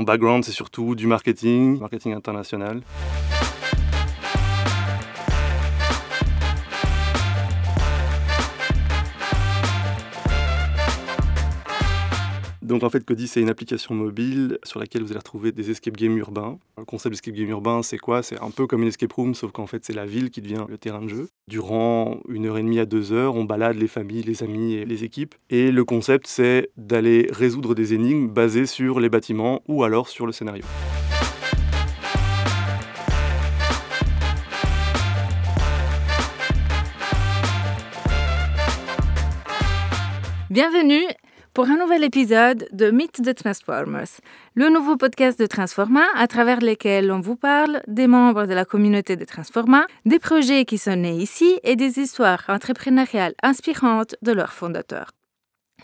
mon background, c'est surtout du marketing, marketing international. Donc en fait, Cody, c'est une application mobile sur laquelle vous allez retrouver des escape games urbains. Le concept d'escape game urbain, c'est quoi? C'est un peu comme une escape room, sauf qu'en fait, c'est la ville qui devient le terrain de jeu. Durant une heure et demie à deux heures, on balade les familles, les amis et les équipes. Et le concept, c'est d'aller résoudre des énigmes basées sur les bâtiments ou alors sur le scénario. Bienvenue pour un nouvel épisode de Mythes de Transformers, le nouveau podcast de Transforma à travers lequel on vous parle des membres de la communauté de Transforma, des projets qui sont nés ici et des histoires entrepreneuriales inspirantes de leurs fondateurs.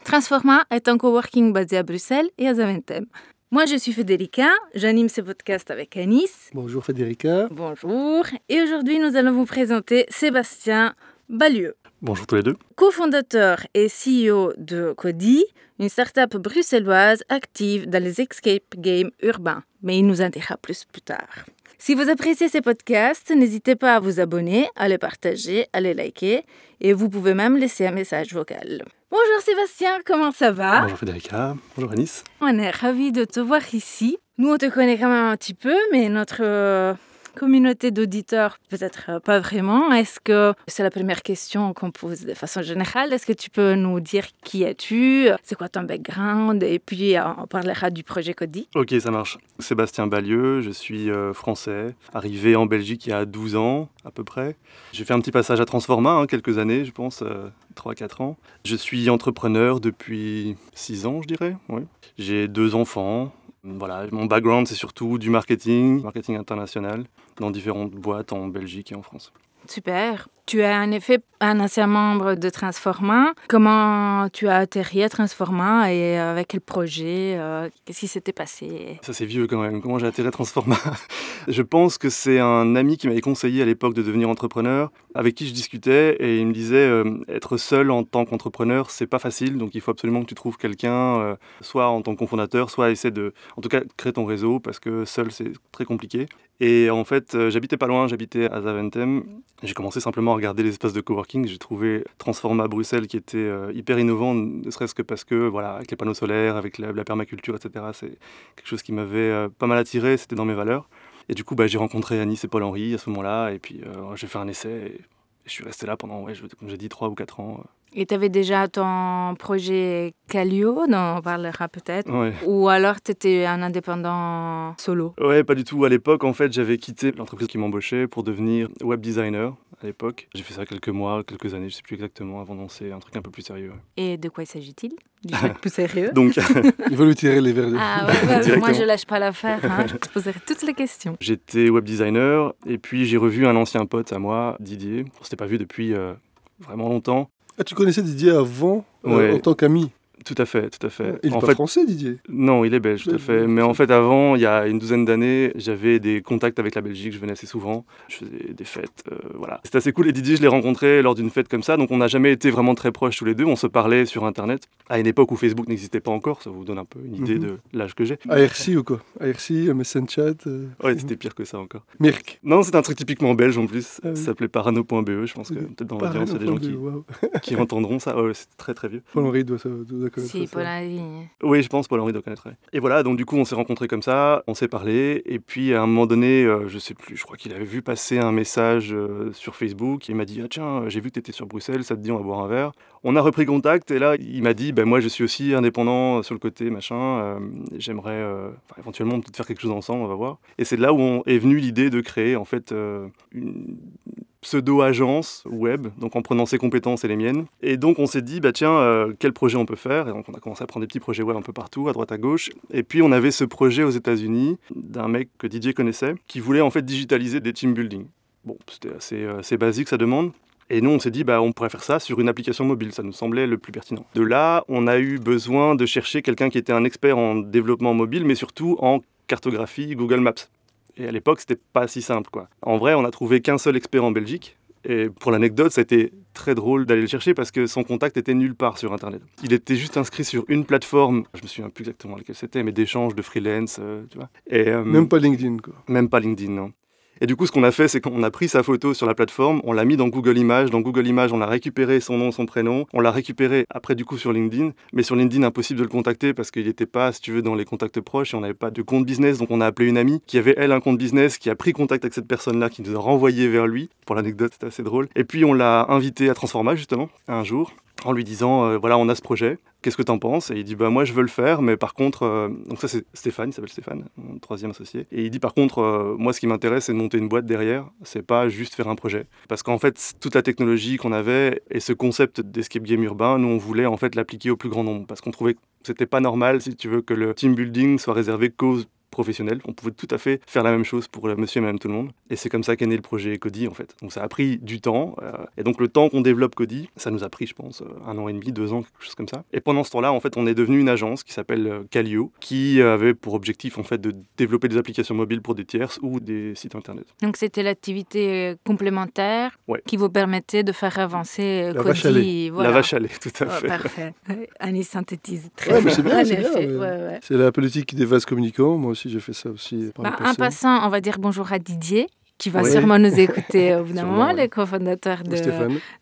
Transforma est un coworking basé à Bruxelles et à Zaventem. Moi, je suis Federica, j'anime ce podcast avec Anis. Bonjour Federica. Bonjour. Et aujourd'hui, nous allons vous présenter Sébastien Balieu. Bonjour tous les deux. Co-fondateur et CEO de Cody, une start-up bruxelloise active dans les escape games urbains. Mais il nous en dira plus plus tard. Si vous appréciez ces podcasts, n'hésitez pas à vous abonner, à les partager, à les liker et vous pouvez même laisser un message vocal. Bonjour Sébastien, comment ça va? Bonjour Federica. Bonjour Anis. On est ravis de te voir ici. Nous, on te connaît quand même un petit peu, mais notre euh, communauté d'auditeurs, peut-être euh, pas vraiment. Est-ce que c'est la première question qu'on pose de façon générale? Est-ce que tu peux nous dire qui es-tu? C'est quoi ton background? Et puis, euh, on parlera du projet Cody. Ok, ça marche. Sébastien Balieu, je suis euh, français, arrivé en Belgique il y a 12 ans à peu près. J'ai fait un petit passage à Transforma, hein, quelques années, je pense, 3-4 ans. Je suis entrepreneur depuis 6 ans, je dirais. Oui. J'ai deux enfants, voilà, mon background, c'est surtout du marketing, marketing international, dans différentes boîtes en Belgique et en France. Super. Tu es en effet un ancien membre de Transforma. Comment tu as atterri à Transforma et avec quel projet euh, Qu'est-ce qui s'était passé? Ça c'est vieux quand même. Comment j'ai atterri à Transforma Je pense que c'est un ami qui m'avait conseillé à l'époque de devenir entrepreneur, avec qui je discutais et il me disait euh, être seul en tant qu'entrepreneur c'est pas facile, donc il faut absolument que tu trouves quelqu'un, euh, soit en tant que cofondateur, soit essaie de, en tout cas, créer ton réseau parce que seul c'est très compliqué. Et en fait, j'habitais pas loin, j'habitais à Zaventem. J'ai commencé simplement regarder les espaces de coworking. J'ai trouvé Transforma Bruxelles qui était euh, hyper innovant, ne serait-ce que parce que, voilà, avec les panneaux solaires, avec la, permaculture, etc., c'est quelque chose qui m'avait euh, pas mal attiré, c'était dans mes valeurs. Et du coup, bah, j'ai rencontré Anis et Paul-Henri à ce moment-là, et puis euh, j'ai fait un essai, et, je suis resté là pendant, comme j'ai dit, trois ou quatre ans. Et tu avais déjà ton projet Calio, dont on parlera peut-être Ou alors tu étais un indépendant solo? Ouais, pas du tout. À l'époque, en fait, j'avais quitté l'entreprise qui m'embauchait pour devenir web designer à l'époque. J'ai fait ça quelques mois, quelques années, je sais plus exactement, avant de lancer un truc un peu plus sérieux. Et de quoi s'agit-il? Du truc plus sérieux? Donc, il faut lui tirer les verres de Ah ouais, moi je lâche pas l'affaire, hein. je te poserai toutes les questions. J'étais web designer et puis j'ai revu un ancien pote à moi, Didier. On s'était pas vu depuis euh, vraiment longtemps. Ah, tu connaissais Didier avant, euh, en tant qu'ami tout à fait, tout à fait. Il est pas français, Didier Non, il est belge, tout à fait. Mais en fait, avant, il y a une douzaine d'années, j'avais des contacts avec la Belgique, je venais assez souvent, je faisais des fêtes, euh, voilà. C'était assez cool. Et Didier, je l'ai rencontré lors d'une fête comme ça, donc on n'a jamais été vraiment très proches tous les deux. On se parlait sur Internet à une époque où Facebook n'existait pas encore, ça vous donne un peu une idée mhm. de l'âge que j'ai. ARC ou quoi? ARC, MSN Chat euh... Ouais, c'était pire que ça encore. Mirk Non, c'est un truc typiquement belge en plus. Ah ça s'appelait parano.be, je pense que peut-être dans l'audience, il y a des gens qui, qui entendront ça. Ouais, c'est très très vieux. Paul-Henri doit, doit, si, Paul-Henri oui, je pense Paul-Henri doit connaître. Et voilà, donc du coup, on s'est rencontrés comme ça, on s'est parlé, et puis à un moment donné, euh, je sais plus, je crois qu'il avait vu passer un message euh, sur Facebook, il m'a dit, ah tiens, j'ai vu que tu étais sur Bruxelles, ça te dit, on va boire un verre. On a repris contact, et là, il m'a dit, ben moi, je suis aussi indépendant sur le côté, machin, euh, j'aimerais éventuellement peut-être faire quelque chose ensemble, on va voir. Et c'est là où on est venu l'idée de créer, en fait, une pseudo-agence web, donc en prenant ses compétences et les miennes. Et donc on s'est dit, bah tiens, euh, quel projet on peut faire? Et donc on a commencé à prendre des petits projets web un peu partout, à droite, à gauche. Et puis on avait ce projet aux États-Unis d'un mec que Didier connaissait, qui voulait en fait digitaliser des team building. Bon, c'était assez, euh, basique sa demande. Et nous, on s'est dit, bah, on pourrait faire ça sur une application mobile. Ça nous semblait le plus pertinent. De là, on a eu besoin de chercher quelqu'un qui était un expert en développement mobile, mais surtout en cartographie Google Maps. Et à l'époque, c'était pas si simple, quoi. En vrai, on a trouvé qu'un seul expert en Belgique. Et pour l'anecdote, ça a été très drôle d'aller le chercher parce que son contact était nulle part sur Internet. Il était juste inscrit sur une plateforme, je me souviens plus exactement laquelle c'était, mais d'échange de freelance, euh, tu vois. Et, euh, même pas LinkedIn, quoi. Même pas LinkedIn, non. Et du coup, ce qu'on a fait, c'est qu'on a pris sa photo sur la plateforme, on l'a mis dans Google Images. Dans Google Images, on a récupéré son nom, son prénom. On l'a récupéré après, du coup, sur LinkedIn. Mais sur LinkedIn, impossible de le contacter parce qu'il n'était pas, si tu veux, dans les contacts proches et on n'avait pas de compte business. Donc, on a appelé une amie qui avait, elle, un compte business, qui a pris contact avec cette personne-là, qui nous a renvoyé vers lui. Pour l'anecdote, c'était assez drôle. Et puis, on l'a invité à Transforma, justement, un jour en lui disant euh, voilà on a ce projet qu'est-ce que tu en penses? Et il dit bah moi je veux le faire mais par contre euh, donc ça c'est Stéphane il s'appelle Stéphane mon troisième associé. Et il dit par contre euh, moi ce qui m'intéresse c'est de monter une boîte derrière c'est pas juste faire un projet. Parce qu'en fait toute la technologie qu'on avait et ce concept d'escape game urbain nous on voulait en fait l'appliquer au plus grand nombre. Parce qu'on trouvait que c'était pas normal si tu veux que le team building soit réservé qu'aux professionnel. On pouvait tout à fait faire la même chose pour monsieur et madame tout le monde. Et c'est comme ça qu'est né le projet Cody en fait. Donc ça a pris du temps. Euh, et donc le temps qu'on développe Cody, ça nous a pris je pense euh, un an et demi, deux ans, quelque chose comme ça. Et pendant ce temps-là, en fait, on est devenu une agence qui s'appelle euh, Calio, qui avait pour objectif en fait de développer des applications mobiles pour des tierces ou des sites internet. Donc c'était l'activité complémentaire qui vous permettait de faire avancer la Cody. Voilà. La vache à lait, tout à fait. parfait. Annie synthétise très bien. C'est la politique des vases communicants. Moi aussi, j'ai fait ça aussi. Bah, en passant, on va dire bonjour à Didier qui va sûrement nous écouter au bout d'un moment, le cofondateur de,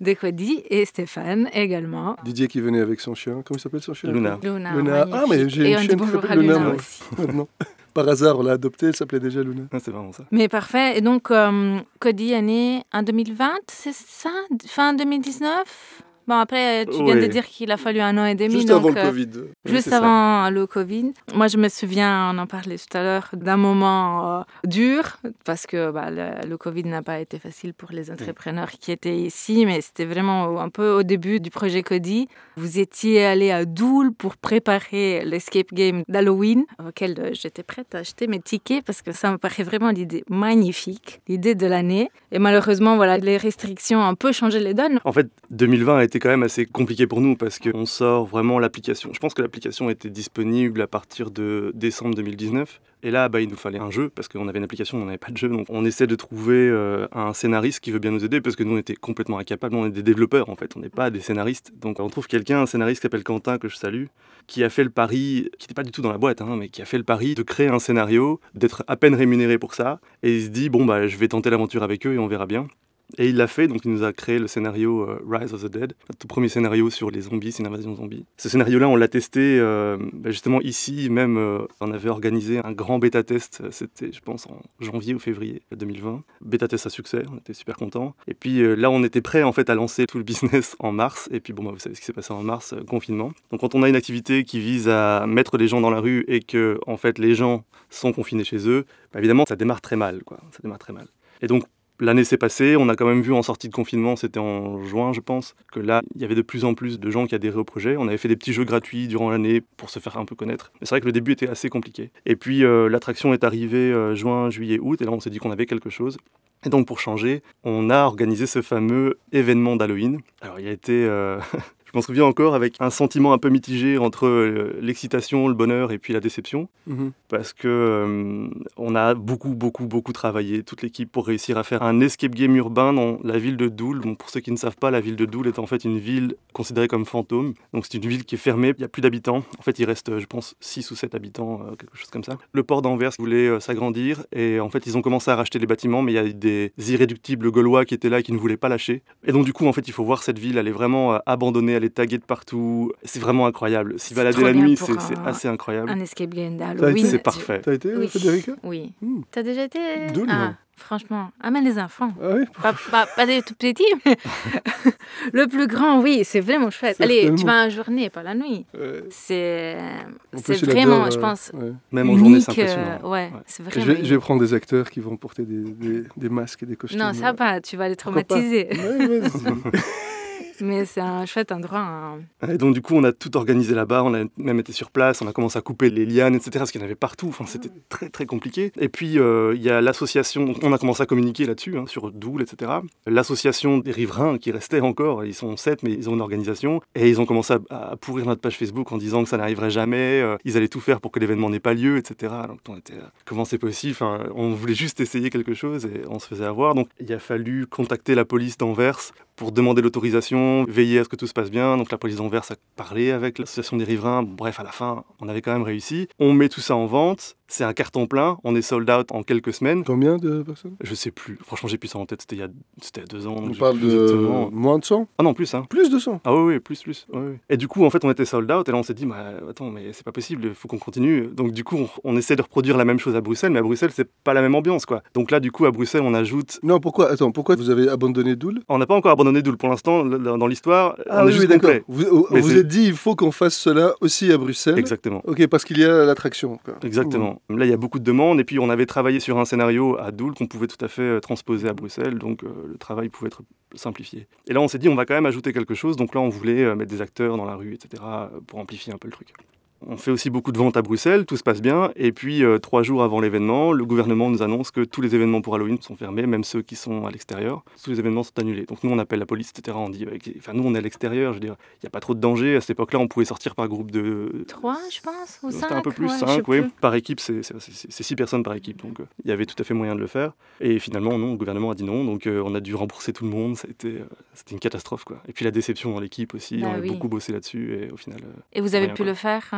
de Cody, et Stéphane également. Didier qui venait avec son chien, comment il s'appelle son chien? Luna. Luna. Ah, mais j'ai une chienne qui s'appelle Luna, Luna aussi. Par hasard, on l'a adoptée, elle s'appelait déjà Luna. Ah, c'est vraiment ça. Mais parfait. Et donc, euh, Cody est né en 2020, c'est ça? Fin 2019 Bon, après, tu viens de dire qu'il a fallu un an et demi. Juste donc, avant le Covid. juste avant le Covid. Moi, je me souviens, on en parlait tout à l'heure, d'un moment euh, dur, parce que bah, le, Covid n'a pas été facile pour les entrepreneurs qui étaient ici, mais c'était vraiment un peu au début du projet Cody. Vous étiez allé à Doul pour préparer l'escape game d'Halloween, auquel euh, j'étais prête à acheter mes tickets, parce que ça me paraît vraiment l'idée magnifique, l'idée de l'année. Et malheureusement, voilà, les restrictions ont un peu changé les donnes. En fait, 2020 a été quand même assez compliqué pour nous parce qu'on sort vraiment l'application. Je pense que l'application était disponible à partir de décembre 2019. Et là, bah, il nous fallait un jeu parce qu'on avait une application, on n'avait pas de jeu. Donc on essaie de trouver euh, un scénariste qui veut bien nous aider parce que nous, on était complètement incapables. On est des développeurs en fait, on n'est pas des scénaristes. Donc on trouve quelqu'un, un scénariste qui s'appelle Quentin, que je salue, qui a fait le pari, qui n'était pas du tout dans la boîte, hein, mais qui a fait le pari de créer un scénario, d'être à peine rémunéré pour ça. Et il se dit, bon, bah, je vais tenter l'aventure avec eux et on verra bien. Et il l'a fait, donc il nous a créé le scénario euh, Rise of the Dead, le tout premier scénario sur les zombies, c'est une invasion zombie. Ce scénario-là, on l'a testé euh, bah, justement ici, même euh, on avait organisé un grand bêta-test, c'était je pense en janvier ou février 2020. Bêta-test à succès, on était super contents. Et puis là, on était prêt en fait à lancer tout le business en mars, et puis bon, bah, vous savez ce qui s'est passé en mars, confinement. Donc quand on a une activité qui vise à mettre les gens dans la rue et que en fait les gens sont confinés chez eux, bah, évidemment ça démarre très mal. Ça démarre très mal. Et donc L'année s'est passée, on a quand même vu en sortie de confinement, c'était en juin je pense, que là, il y avait de plus en plus de gens qui adhéraient au projet. On avait fait des petits jeux gratuits durant l'année pour se faire un peu connaître. Mais c'est vrai que le début était assez compliqué. Et puis euh, l'attraction est arrivée euh, juin, juillet, août, et là on s'est dit qu'on avait quelque chose. Et donc pour changer, on a organisé ce fameux événement d'Halloween. Alors il a été euh, m'en souviens encore avec un sentiment un peu mitigé entre euh, l'excitation, le bonheur et puis la déception. Mhm. Parce que euh, on a beaucoup, beaucoup, beaucoup travaillé, toute l'équipe, pour réussir à faire un escape game urbain dans la ville de Doul. pour ceux qui ne savent pas, la ville de Doul est en fait une ville considérée comme fantôme. Donc c'est une ville qui est fermée, il n'y a plus d'habitants. En fait, il reste, je pense, 6 ou 7 habitants, euh, quelque chose comme ça. Le port d'Anvers voulait s'agrandir et en fait, ils ont commencé à racheter les bâtiments, mais il y a des irréductibles gaulois qui étaient là et qui ne voulaient pas lâcher. Et donc, du coup, en fait, il faut voir cette ville, elle est vraiment abandonnée, elle est de partout. C'est vraiment incroyable. S'y balader la nuit, c'est assez incroyable. Un escape game d'Halloween. C'est parfait. T'as été, oui. Federica Oui. Hmm. T'as déjà été ah, Franchement, amène les enfants. Ah oui pas, pas, des tout petits, mais le plus grand, oui, c'est vraiment chouette. Allez, tu vas en journée, pas la nuit. C'est vraiment, je pense, même en journée, c'est impressionnant. Euh, ouais, Je vais, je vais, prendre des acteurs qui vont porter des, des, des masques et des costumes. Non, ça va, tu vas les traumatiser. Mais c'est un chouette endroit. Hein. Et donc, du coup, on a tout organisé là-bas. On a même été sur place. On a commencé à couper les lianes, etc. Parce qu'il y en avait partout. Enfin, c'était très, très compliqué. Et puis, euh, il y a l'association. On a commencé à communiquer là-dessus, hein, sur Doul, etc. L'association des riverains qui restait encore. Ils sont sept, mais ils ont une organisation. Et ils ont commencé à, pourrir notre page Facebook en disant que ça n'arriverait jamais. Euh, ils allaient tout faire pour que l'événement n'ait pas lieu, etc. Donc, on était. Comment c'est possible? Enfin, On voulait juste essayer quelque chose et on se faisait avoir. Donc, il a fallu contacter la police d'Anvers pour demander l'autorisation, veiller à ce que tout se passe bien. Donc la police d'Anvers a parlé avec l'association des riverains. Bref, à la fin, on avait quand même réussi. On met tout ça en vente. C'est un carton plein. On est sold out en quelques semaines. Combien de personnes? Je sais plus. Franchement, j'ai plus ça en tête. C'était il y a, c'était deux ans. On parle de moins de 100 Ah non, plus. Hein. Plus de 100 Ah oui, oui, plus, plus. Et du coup, en fait, on était sold out. Et là, on s'est dit, bah, attends, mais c'est pas possible. Il faut qu'on continue. Donc du coup, on, essaie de reproduire la même chose à Bruxelles. Mais à Bruxelles, c'est pas la même ambiance, quoi. Donc là, du coup, à Bruxelles, on ajoute. Non, pourquoi? Attends, pourquoi vous avez abandonné Doul On n'a pas encore abandonné Doul. Pour l'instant, dans l'histoire, ah, oui, d'accord. Vous vous êtes dit, il faut qu'on fasse cela aussi à Bruxelles. Exactement. Ok, parce qu'il y a l'attraction. Exactement. Là, il y a beaucoup de demandes. Et puis, on avait travaillé sur un scénario à Doul qu'on pouvait tout à fait euh, transposer à Bruxelles. Donc, euh, le travail pouvait être simplifié. Et là, on s'est dit, on va quand même ajouter quelque chose. Donc là, on voulait euh, mettre des acteurs dans la rue, etc., pour amplifier un peu le truc. On fait aussi beaucoup de ventes à Bruxelles, tout se passe bien. Et puis, euh, trois jours avant l'événement, le gouvernement nous annonce que tous les événements pour Halloween sont fermés, même ceux qui sont à l'extérieur. Tous les événements sont annulés. Donc nous, on appelle la police, etc. On dit, enfin nous, on est à l'extérieur. Je veux dire, il n'y a pas trop de danger. À cette époque-là, on pouvait sortir par groupe de... Trois, je pense, ou cinq. un peu plus, cinq, oui. Par équipe, c'est six personnes par équipe. Donc euh, il y avait tout à fait moyen de le faire. Et finalement, non, le gouvernement a dit non. Donc euh, on a dû rembourser tout le monde. C'était une catastrophe, quoi. Et puis la déception dans l'équipe aussi. Bah on a beaucoup bossé là-dessus. Et au final... et vous avez pu le faire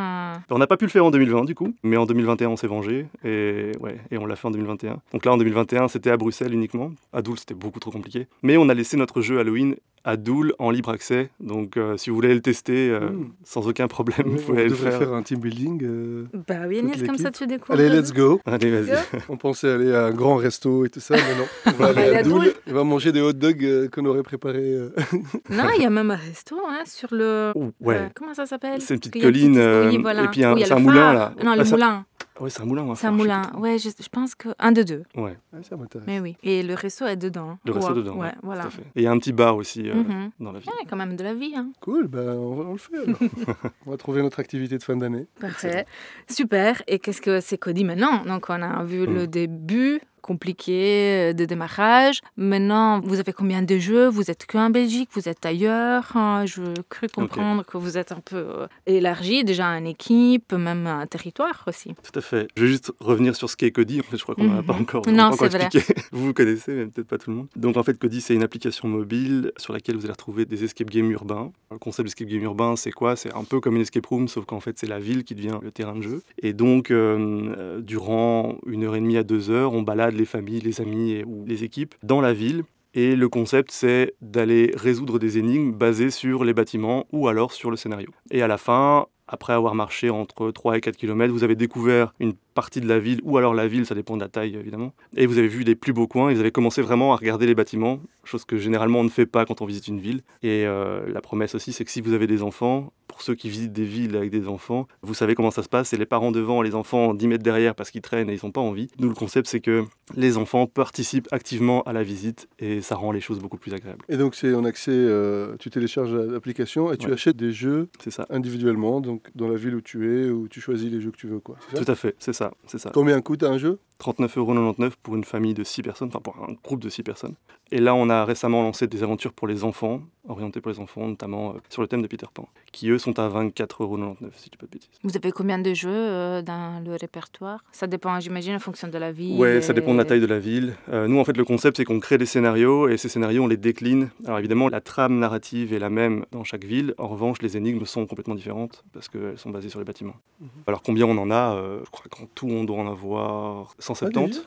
On n'a pas pu le faire en 2020 du coup, mais en 2021 on s'est vengé et ouais, et on l'a fait en 2021. Donc là en 2021 c'était à Bruxelles uniquement. À Doul c'était beaucoup trop compliqué, mais on a laissé notre jeu Halloween à Doul en libre accès. Donc euh, si vous voulez le tester euh, hmm. sans aucun problème, vous pouvez le faire. faire un team building. Euh, bah oui, Agnès, comme ça tu découvres. Allez, let's go. Allez, vas-y. on pensait aller à un grand resto et tout ça, mais non. On va aller à Doul. On va manger des hot dogs qu'on aurait préparés. non, il y a même un resto hein, sur le. ouais. comment ça s'appelle? C'est une petite colline. Et puis un, un moulin là. Non, le moulin. Oui, c'est un moulin. C'est un moulin. Ouais, je, pense que un de deux. Ouais. ça m'intéresse. Mais oui. Et le resto est dedans. Le resto est dedans. Ouais, voilà. Tout à fait. Et il y a un petit bar aussi euh, mhm. dans la ville. Ouais, quand même de la vie. Hein. Cool, ben on, le fait alors. on va trouver notre activité de fin d'année. Parfait. Super. Et qu'est-ce que c'est Cody maintenant? Donc on a vu le hmm. début compliqué euh, de démarrage. Maintenant, vous avez combien de jeux? Vous êtes qu'en Belgique Vous êtes ailleurs hein, Je cru comprendre que vous êtes un peu euh, élargi, déjà une équipe, même un territoire aussi. Tout à fait. Je vais juste revenir sur ce qu'est Cody. En fait, je crois qu'on n'a pas mhm. encore, non, pas expliqué. vous vous connaissez, mais peut-être pas tout le monde. Donc en fait, Cody, c'est une application mobile sur laquelle vous allez retrouver des escape games urbains. Le concept d'escape game urbain, c'est quoi? C'est un peu comme une escape room, sauf qu'en fait, c'est la ville qui devient le terrain de jeu. Et donc, euh, durant une heure et demie à deux heures, on balade les familles, les amis ou les équipes dans la ville. Et le concept, c'est d'aller résoudre des énigmes basées sur les bâtiments ou alors sur le scénario. Et à la fin, après avoir marché entre 3 et 4 km, vous avez découvert une partie de la ville, ou alors la ville, ça dépend de la taille évidemment. Et vous avez vu les plus beaux coins, et vous avez commencé vraiment à regarder les bâtiments, chose que généralement on ne fait pas quand on visite une ville. Et euh, la promesse aussi, c'est que si vous avez des enfants, pour ceux qui visitent des villes avec des enfants, vous savez comment ça se passe, c'est les parents devant, les enfants 10 mètres derrière parce qu'ils traînent et ils n'ont pas envie. Nous, le concept, c'est que les enfants participent activement à la visite et ça rend les choses beaucoup plus agréables. Et donc, c'est en accès, euh, tu télécharges l'application et tu achètes des jeux ça. individuellement, donc dans la ville où tu es, où tu choisis les jeux que tu veux. Quoi, Tout à fait, c'est ça, c'est ça. Combien coûte un jeu? 39,99€ pour une famille de 6 personnes, enfin pour un groupe de 6 personnes. Et là, on a récemment lancé des aventures pour les enfants, orientées pour les enfants, notamment euh, sur le thème de Peter Pan, qui eux sont à 24,99€, si dis pas de bêtises. Vous avez combien de jeux euh, dans le répertoire? Ça dépend, j'imagine, en fonction de la ville. Ouais, ça dépend de la taille de la ville. Euh, nous, en fait, le concept, c'est qu'on crée des scénarios et ces scénarios, on les décline. Alors évidemment, la trame narrative est la même dans chaque ville. En revanche, les énigmes sont complètement différentes parce qu'elles sont basées sur les bâtiments. Mhm. Alors combien on en a? Je crois qu'en tout, on doit en avoir 170.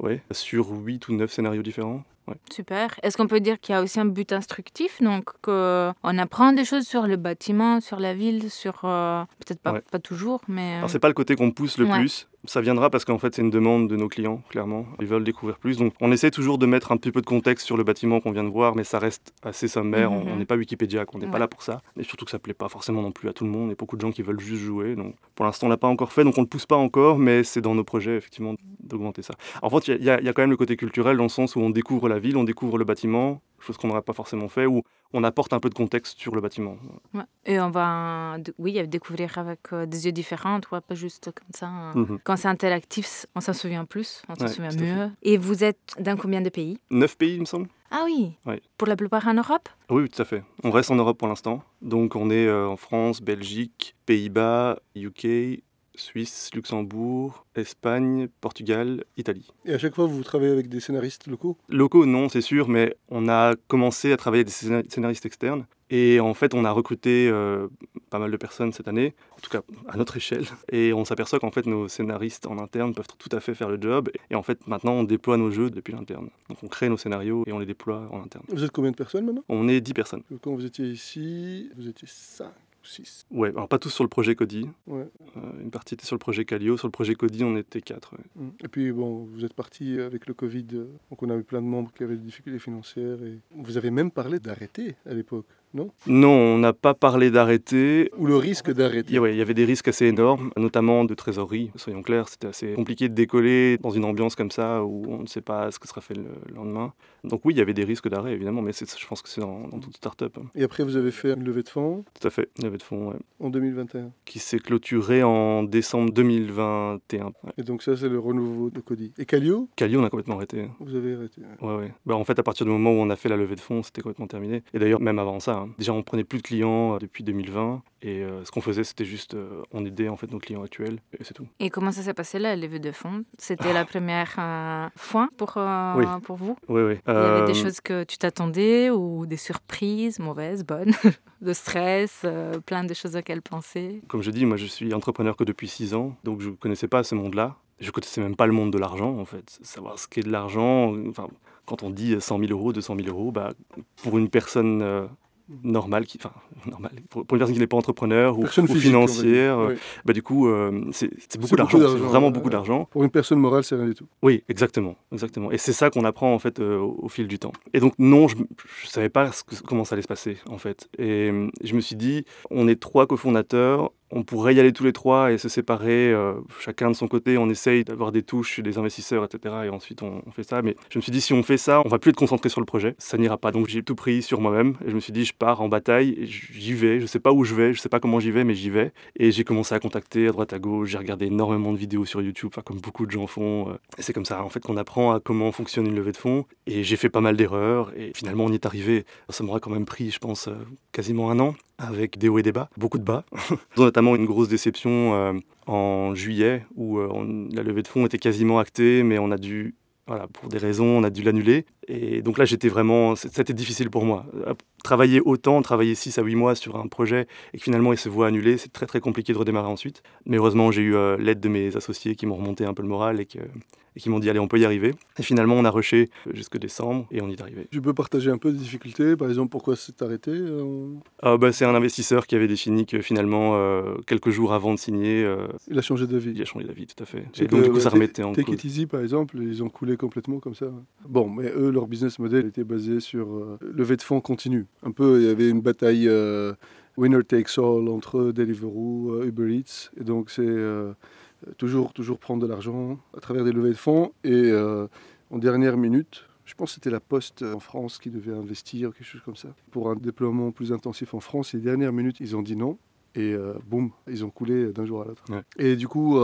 Oui, sur 8 ou 9 scénarios différents. Super. Est-ce qu'on peut dire qu'il y a aussi un but instructif Donc, qu'on apprend des choses sur le bâtiment, sur la ville, sur. Euh, peut-être pas, pas toujours, mais. Alors, c'est pas le côté qu'on pousse le plus. Ça viendra parce qu'en fait, c'est une demande de nos clients, clairement. Ils veulent découvrir plus. Donc, on essaie toujours de mettre un petit peu de contexte sur le bâtiment qu'on vient de voir, mais ça reste assez sommaire. Mhm, on n'est pas Wikipédia, on n'est pas là pour ça. Et surtout que ça plaît pas forcément non plus à tout le monde. Il y a beaucoup de gens qui veulent juste jouer. Donc, pour l'instant, on l'a pas encore fait, donc on ne le pousse pas encore, mais c'est dans nos projets, effectivement, d'augmenter ça. En fait, il y, a quand même le côté culturel dans le sens où on découvre la ville, on découvre le bâtiment, chose qu'on n'aurait pas forcément fait, où on apporte un peu de contexte sur le bâtiment. Ouais. Et on va oui, découvrir avec euh, des yeux différents, toi, pas juste comme ça. Hein. Mhm. Quand c'est interactif, on s'en souvient plus, on s'en souvient mieux. Et vous êtes dans combien de pays? Neuf pays, il me semble. Ah oui Pour la plupart en Europe? Oui, tout à fait. On reste en Europe pour l'instant. Donc on est euh, en France, Belgique, Pays-Bas, UK, Suisse, Luxembourg, Espagne, Portugal, Italie. Et à chaque fois, vous travaillez avec des scénaristes locaux? Locaux, non, c'est sûr, mais on a commencé à travailler avec des scénaristes externes. Et en fait, on a recruté euh, pas mal de personnes cette année, en tout cas à notre échelle. Et on s'aperçoit qu'en fait, nos scénaristes en interne peuvent tout à fait faire le job. Et en fait, maintenant, on déploie nos jeux depuis l'interne. Donc, on crée nos scénarios et on les déploie en interne. Vous êtes combien de personnes maintenant? On est 10 personnes. Quand vous étiez ici, vous étiez 5 Ouais, alors pas tous sur le projet Cody. Euh, une partie était sur le projet Calio. Sur le projet Cody, on était quatre. Mm. Et puis, bon, vous êtes parti avec le Covid. Euh, donc, on a eu plein de membres qui avaient des difficultés financières. Et vous avez même parlé d'arrêter à l'époque non Non, on n'a pas parlé d'arrêter. Ou le risque d'arrêter Oui, il y avait des risques assez énormes, notamment de trésorerie. Soyons clairs, c'était assez compliqué de décoller dans une ambiance comme ça où on ne sait pas ce que sera fait le lendemain. Donc oui, il y avait des risques d'arrêt, évidemment, mais je pense que c'est dans, toute start-up. Et après, vous avez fait une levée de fonds? Tout à fait, une levée de fonds, En 2021 Qui s'est clôturée en décembre 2021. Et donc ça, c'est le renouveau de Cody. Et Calio Calio, on a complètement arrêté. Vous avez arrêté Ouais, ouais. Bah, en fait, à partir du moment où on a fait la levée de fonds, c'était complètement terminé. Et d'ailleurs, même avant ça, déjà, on prenait plus de clients euh, depuis 2020. Et euh, ce qu'on faisait, c'était juste, euh, on aidait en fait nos clients actuels, et c'est tout. Et comment ça s'est passé la levée de fonds? C'était la première fois pour, pour vous? Oui, oui. Il y avait des choses que tu t'attendais ou des surprises, mauvaises, bonnes, de stress, plein de choses auxquelles penser? Comme je dis, moi je suis entrepreneur que depuis 6 ans, donc je ne connaissais pas ce monde-là. Je ne connaissais même pas le monde de l'argent, en fait. Savoir ce qu'est de l'argent, enfin, quand on dit 100 000 euros, 200 000 euros, bah, pour une personne normal, qui, enfin, normal, pour, une personne qui n'est pas entrepreneur ou, financière, euh, bah, du coup, euh, c'est beaucoup d'argent, vraiment beaucoup d'argent. Pour une personne morale, c'est rien du tout. Oui, exactement, exactement. Et c'est ça qu'on apprend en fait euh, au, fil du temps. Et donc non, je ne savais pas comment ça allait se passer en fait. Et je me suis dit, on est trois cofondateurs, on pourrait y aller tous les trois et se séparer, euh, chacun de son côté, on essaye d'avoir des touches les investisseurs, etc. Et ensuite on, fait ça. Mais je me suis dit, si on fait ça, on va plus être concentré sur le projet, ça n'ira pas. Donc j'ai tout pris sur moi-même et je me suis dit, je pars en bataille, j'y vais, je sais pas où je vais, je sais pas comment j'y vais, mais j'y vais. Et j'ai commencé à contacter à droite à gauche, j'ai regardé énormément de vidéos sur YouTube, comme beaucoup de gens font. Euh. Et c'est comme ça, en fait, qu'on apprend à comment fonctionne une levée de fonds. Et j'ai fait pas mal d'erreurs et finalement on y est arrivé. Ça m'aurait quand même pris, je pense, euh, quasiment un an avec des hauts et des bas, beaucoup de bas, notamment une grosse déception euh, en juillet où euh, la levée de fonds était quasiment actée, mais on a dû, voilà, pour des raisons, on a dû l'annuler. Et donc là, j'étais vraiment, c'était difficile pour moi. Euh, travailler autant, travailler 6 à 8 mois sur un projet et que finalement il se voit annulé, c'est très très compliqué de redémarrer ensuite. Mais heureusement, j'ai eu l'aide de mes associés qui m'ont remonté un peu le moral et que et qui m'ont dit allez on peut y arriver. Et finalement on a rushé jusque décembre et on y est arrivé. Tu peux partager un peu des difficultés, par exemple pourquoi c'est arrêté euh, ah, bah, C'est un investisseur qui avait défini que finalement euh, quelques jours avant de signer... Euh, il a changé d'avis. Il a changé d'avis tout à fait. Et donc du coup ça remettait en cause. Take It Easy par exemple, ils ont coulé complètement comme ça. Bon mais eux leur business model était basé sur levée de fonds continue. Un peu il y avait une bataille winner takes all entre Deliveroo, Uber Eats et donc c'est euh, toujours, toujours prendre de l'argent à travers des levées de fonds. Et euh, en dernière minute, je pense que c'était la Poste en France qui devait investir, quelque chose comme ça, pour un déploiement plus intensif en France. Et dernière minute, ils ont dit non. Et euh, boum, ils ont coulé d'un jour à l'autre. Et du coup,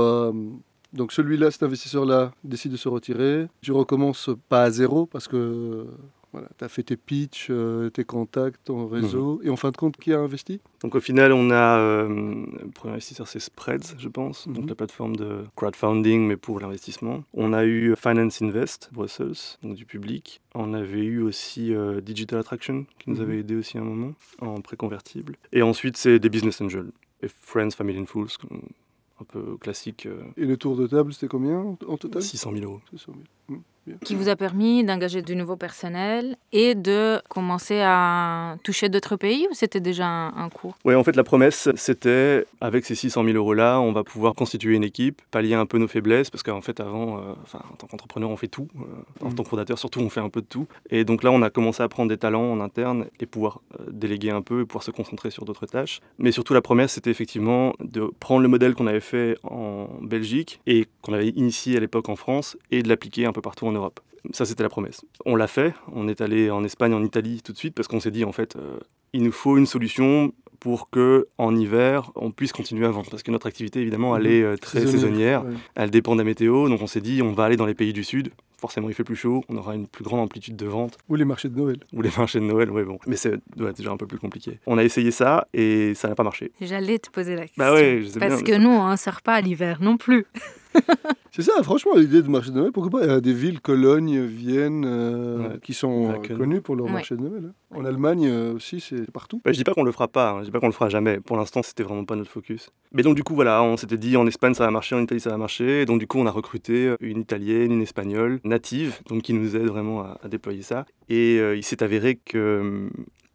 donc celui-là, cet investisseur-là, décide de se retirer. Tu recommences pas à zéro parce que voilà, tu as fait tes pitchs, euh, tes contacts, ton réseau. Mhm. Et en fin de compte, qui a investi? Donc au final, on a. Euh, le premier investisseur, c'est Spreads, je pense. Donc mhm. la plateforme de crowdfunding, mais pour l'investissement. On a eu Finance Invest, Brussels, donc du public. On avait eu aussi euh, Digital Attraction, qui nous mhm. avait aidé aussi un moment, en préconvertible. Et ensuite, c'est des business angels. Et Friends, Family and Fools, un peu classique. Et le tour de table, c'était combien en total? 600 000 euros. 600 000 qui vous a permis d'engager du nouveau personnel et de commencer à toucher d'autres pays ou c'était déjà un, cours? Oui, en fait, la promesse, c'était avec ces 600 000 euros-là, on va pouvoir constituer une équipe, pallier un peu nos faiblesses, parce qu'en fait, avant, euh, enfin, en tant qu'entrepreneur, on fait tout. Euh, en mm. tant que fondateur, surtout, on fait un peu de tout. Et donc là, on a commencé à prendre des talents en interne et pouvoir euh, déléguer un peu et pouvoir se concentrer sur d'autres tâches. Mais surtout, la promesse, c'était effectivement de prendre le modèle qu'on avait fait en Belgique et qu'on avait initié à l'époque en France et de l'appliquer un peu partout en Europe. Ça, c'était la promesse. On l'a fait. On est allé en Espagne, en Italie tout de suite parce qu'on s'est dit, en fait, euh, il nous faut une solution pour que en hiver, on puisse continuer à vendre. Parce que notre activité, évidemment, elle est euh, très Saisonnière, saisonnière. ouais. Elle dépend de la météo. Donc, on s'est dit, on va aller dans les pays du Sud. Forcément, il fait plus chaud. On aura une plus grande amplitude de vente. Ou les marchés de Noël. Ou les marchés de Noël, ouais, bon. Mais c'est ouais, déjà un peu plus compliqué. On a essayé ça et ça n'a pas marché. J'allais te poser la question. Bah ouais, je sais Parce bien. que nous, on ne sort pas à l'hiver non plus. C'est ça, franchement, l'idée de marché de Noël, pourquoi pas Il y a des villes, Cologne, Vienne, euh, Ouais. qui sont euh, Laken. connues pour leur Ouais. marché de Noël. hein. En Allemagne euh, aussi, c'est partout. Bah, je dis pas qu'on le fera pas, hein, je dis pas qu'on le fera jamais. Pour l'instant, c'était vraiment pas notre focus. Mais donc du coup, voilà, on s'était dit en Espagne ça va marcher, en Italie ça va marcher. Et donc du coup, on a recruté une italienne, une espagnole native, donc qui nous aide vraiment à, à déployer ça. Et euh, il s'est avéré que hum,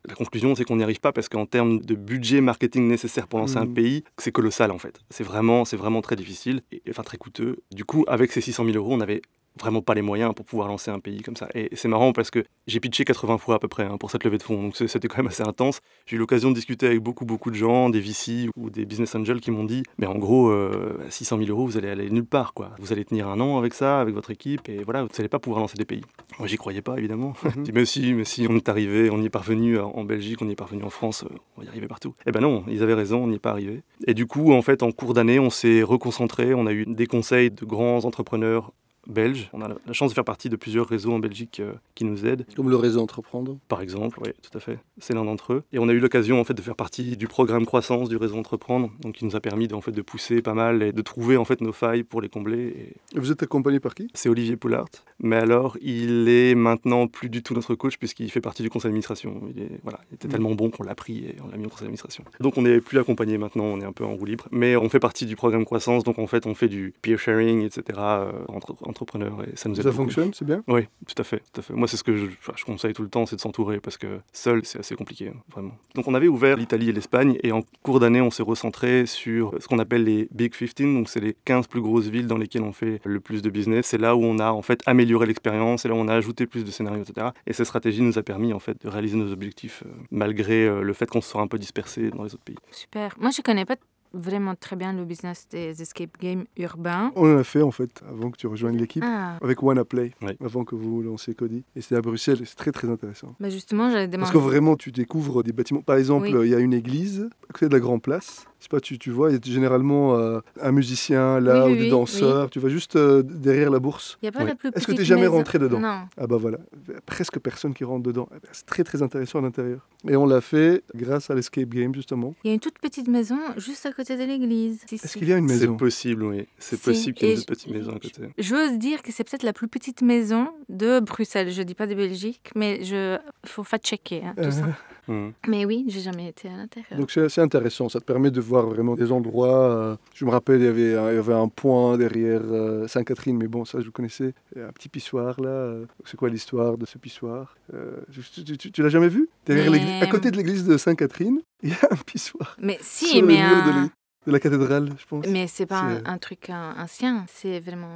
la conclusion, c'est qu'on n'y arrive pas parce qu'en termes de budget marketing nécessaire pour lancer un Mhm. pays, c'est colossal en fait. C'est vraiment, c'est vraiment très difficile, et, enfin très coûteux. Du coup, avec ces 600 000 euros, on avait vraiment pas les moyens pour pouvoir lancer un pays comme ça. Et c'est marrant parce que j'ai pitché 80 fois à peu près hein, pour cette levée de fonds, donc c'était quand même assez intense. J'ai eu l'occasion de discuter avec beaucoup beaucoup de gens, des VC ou des business angels qui m'ont dit, mais en gros, euh, 600 000 euros, vous allez aller nulle part, quoi. Vous allez tenir un an avec ça, avec votre équipe, et voilà, vous n'allez pas pouvoir lancer des pays. Moi, j'y croyais pas, évidemment. Je dis, mais si, mais si, on est arrivé, on y est parvenu en en Belgique, on y est parvenu en France, euh, on y arriver partout. Eh ben non, ils avaient raison, on n'y est pas arrivé. Et du coup, en fait, en cours d'année, on s'est reconcentré, on a eu des conseils de grands entrepreneurs belges. On a la- chance de faire partie de plusieurs réseaux en Belgique euh, qui nous aident Comme le réseau Entreprendre. par exemple, oui, tout à fait. C'est l'un d'entre eux. Et on a eu l'occasion en fait de faire partie du programme croissance du réseau Entreprendre, donc qui nous a permis de, en fait de pousser pas mal et de trouver en fait nos failles pour les combler. Et Et vous êtes accompagné par qui? C'est Olivier Poulart. Mais alors, il est maintenant plus du tout notre coach puisqu'il fait partie du conseil d'administration. Il est voilà, il était Mhm. tellement bon qu'on l'a pris et on l'a mis au conseil d'administration. Donc on n'est plus accompagné maintenant, on est un peu en roue libre. Mais on fait partie du programme croissance, donc en fait on fait du peer sharing, etc. entre entrepreneurs et ça nous aide Ça beaucoup. fonctionne, c'est bien Oui, tout à fait, tout à fait. Moi, c'est ce que je conseille tout le temps, c'est de s'entourer parce que seul, c'est assez compliqué, hein, vraiment. Donc, on avait ouvert l'Italie et l'Espagne et en cours d'année, on s'est recentré sur ce qu'on appelle les Big 15, donc c'est les 15 plus grosses villes dans lesquelles on fait le plus de business. C'est là où on a en fait amélioré l'expérience, c'est là où on a ajouté plus de scénarios, etc. Et cette stratégie nous a permis en fait de réaliser nos objectifs euh, malgré euh, le fait qu'on se soit un peu dispersé dans les autres pays. Super. Moi, je connais pas vraiment très bien le business des escape games urbains. On en a fait en fait avant que tu rejoignes l'équipe. Ah, Avec WannaPlay, Ouais. avant que vous lanciez Cody. Et c'était à Bruxelles et c'est très très intéressant. bah justement, j'allais Parce demander. que vraiment, tu découvres des bâtiments. Par exemple, Oui. il y a une église à côté de la Grand Place. Je sais pas, tu, tu vois, il y a généralement euh, un musicien là Oui, ou oui, des oui, danseurs. Tu vas juste euh, derrière la bourse. Il n'y a pas Oui. la plus Est-ce que petite t'es jamais maison- rentré dedans? Non. Ah bah voilà, presque personne qui rentre dedans. Eh ben, C'est très très intéressant à l'intérieur. Et on l'a fait grâce à l'escape game justement. Il y a une toute petite maison juste à côté de l'église. Si, Est-ce si. qu'il y a une C'est maison possible, oui. C'est Si, possible qu'il y ait une petite maison à côté. J'ose dire que c'est peut-être la plus petite maison de Bruxelles. Je dis pas de Belgique, mais je faut fact-checker hein, tout ça. Mhm. Mais oui, j'ai jamais été à l'intérieur. Donc c'est intéressant, ça te permet de voir vraiment des endroits. euh, je me rappelle, il y avait, un- il y avait un point derrière euh, Sainte-Catherine, mais bon, ça je connaissais. Il y a un petit pissoir là. euh, C'est quoi l'histoire de ce pissoir Euh, tu tu- tu- tu l'as jamais vu? Derrière Mais- À côté de l'église de Sainte-Catherine, il y a un pissoir. Mais si, mais un- de la cathédrale, je pense. Mais c'est pas un, truc ancien, c'est vraiment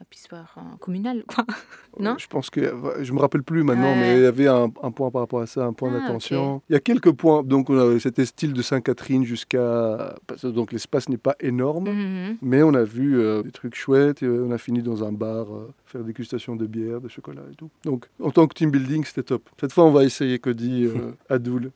un pissoir euh, communal, quoi. non? Je pense que je me rappelle plus maintenant, Ouais. mais il y avait un, un point par rapport à ça, un point Ah, d'attention. Il y a quelques points. Donc on avait style de Sainte-Catherine jusqu'à donc l'espace n'est pas énorme. Mhm. Mais on a vu euh, des trucs chouettes et on a fini dans un bar, euh, faire dégustation de bière, de chocolat et tout. Donc en tant que team building, c'était top. Cette fois, on va essayer Cody euh, à Doul.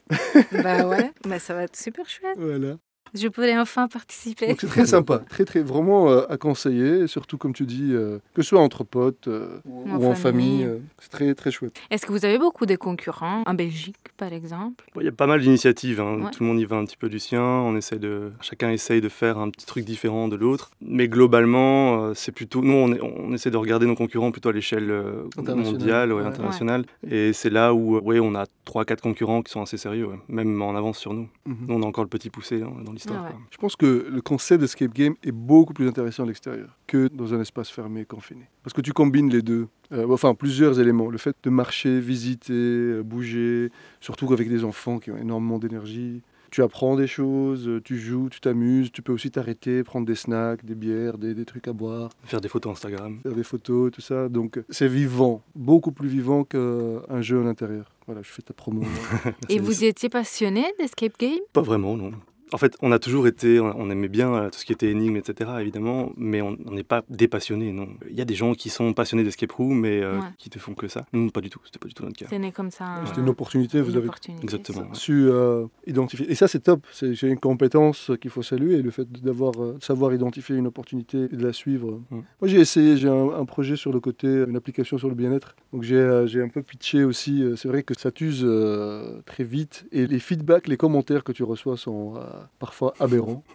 bah ouais, bah ça va être super chouette. Voilà. Je pourrais enfin participer. Donc c'est très sympa, très très vraiment euh, à conseiller, surtout comme tu dis, euh, que ce soit entre potes euh, ou, En ou en famille. famille, euh, c'est très très chouette. Est-ce que vous avez beaucoup de concurrents? En Belgique, par exemple? Bon, Il y a pas mal d'initiatives, hein. Ouais. tout le monde y va un petit peu du sien, on essaie de, chacun essaye de faire un petit truc différent de l'autre, mais globalement, euh, c'est plutôt, nous on, est- on essaie de regarder nos concurrents plutôt à l'échelle euh, mondiale, ouais, Ouais. internationale, et c'est là où euh, ouais, on a 3-4 concurrents qui sont assez sérieux, ouais, même en avance sur nous. Mhm. Nous on a encore le petit poussé hein, dans l'histoire. Ah ouais. Je pense que le concept d'escape game est beaucoup plus intéressant à l'extérieur que dans un espace fermé, confiné. Parce que tu combines les deux. Euh, enfin, plusieurs éléments. Le fait de marcher, visiter, euh, bouger, surtout avec des enfants qui ont énormément d'énergie. Tu apprends des choses, tu joues, tu t'amuses, tu peux aussi t'arrêter, prendre des snacks, des bières, des, des trucs à boire, Faire des photos Instagram. faire des photos, tout ça. Donc c'est vivant, beaucoup plus vivant qu'un jeu à l'intérieur. Voilà, je fais ta promo. Et vous étiez passionné d'escape game? Pas vraiment, non. En fait, on a toujours été, on aimait bien euh, tout ce qui était énigme, etc. évidemment, mais on n'est pas des passionnés, non. Il y a des gens qui sont passionnés d'escape room, mais euh, Ouais. qui te font que ça. Nous, pas du tout. C'était pas du tout notre cas. C'est né comme ça. C'était une opportunité, vous une avez opportunité. Exactement. ouais. su euh, identifier. Et ça, c'est top. C'est j'ai une compétence qu'il faut saluer, le fait d'avoir euh, de savoir identifier une opportunité et de la suivre. Mm. Moi, j'ai essayé, j'ai un, un projet sur le côté, une application sur le bien-être. Donc, j'ai euh, j'ai un peu pitché aussi. Euh, C'est vrai que ça t'use euh, très vite et les feedbacks, les commentaires que tu reçois sont euh, parfois aberrants.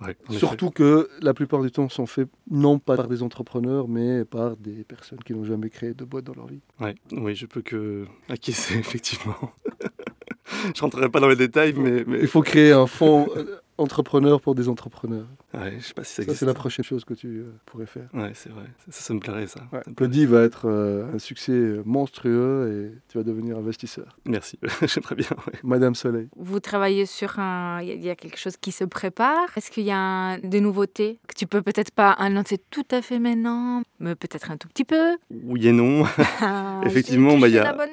Ouais. Surtout que la plupart du temps sont faits non pas par des entrepreneurs, mais par des personnes qui n'ont jamais créé de boîte dans leur vie. Ouais, oui, je peux que acquiescer, effectivement. je rentrerai pas dans les détails, mais, mais... Il faut créer un fonds euh, entrepreneur pour des entrepreneurs. Ouais, je sais pas si ça Ça, c'est la prochaine chose que tu euh, pourrais faire. Ouais, c'est vrai. Ça, ça me plairait, ça. Ouais. Cody va être euh, un succès monstrueux et tu vas devenir investisseur. Merci, j'aimerais bien. ouais. Madame Soleil. Vous travaillez sur un. Il y a- il y, a quelque chose qui se prépare. Est-ce qu'il y a un- des nouveautés que tu peux peut-être pas annoncer tout à fait maintenant, mais peut-être un tout petit peu? Oui et non. Ah, Effectivement, bah, il y a- la bonne-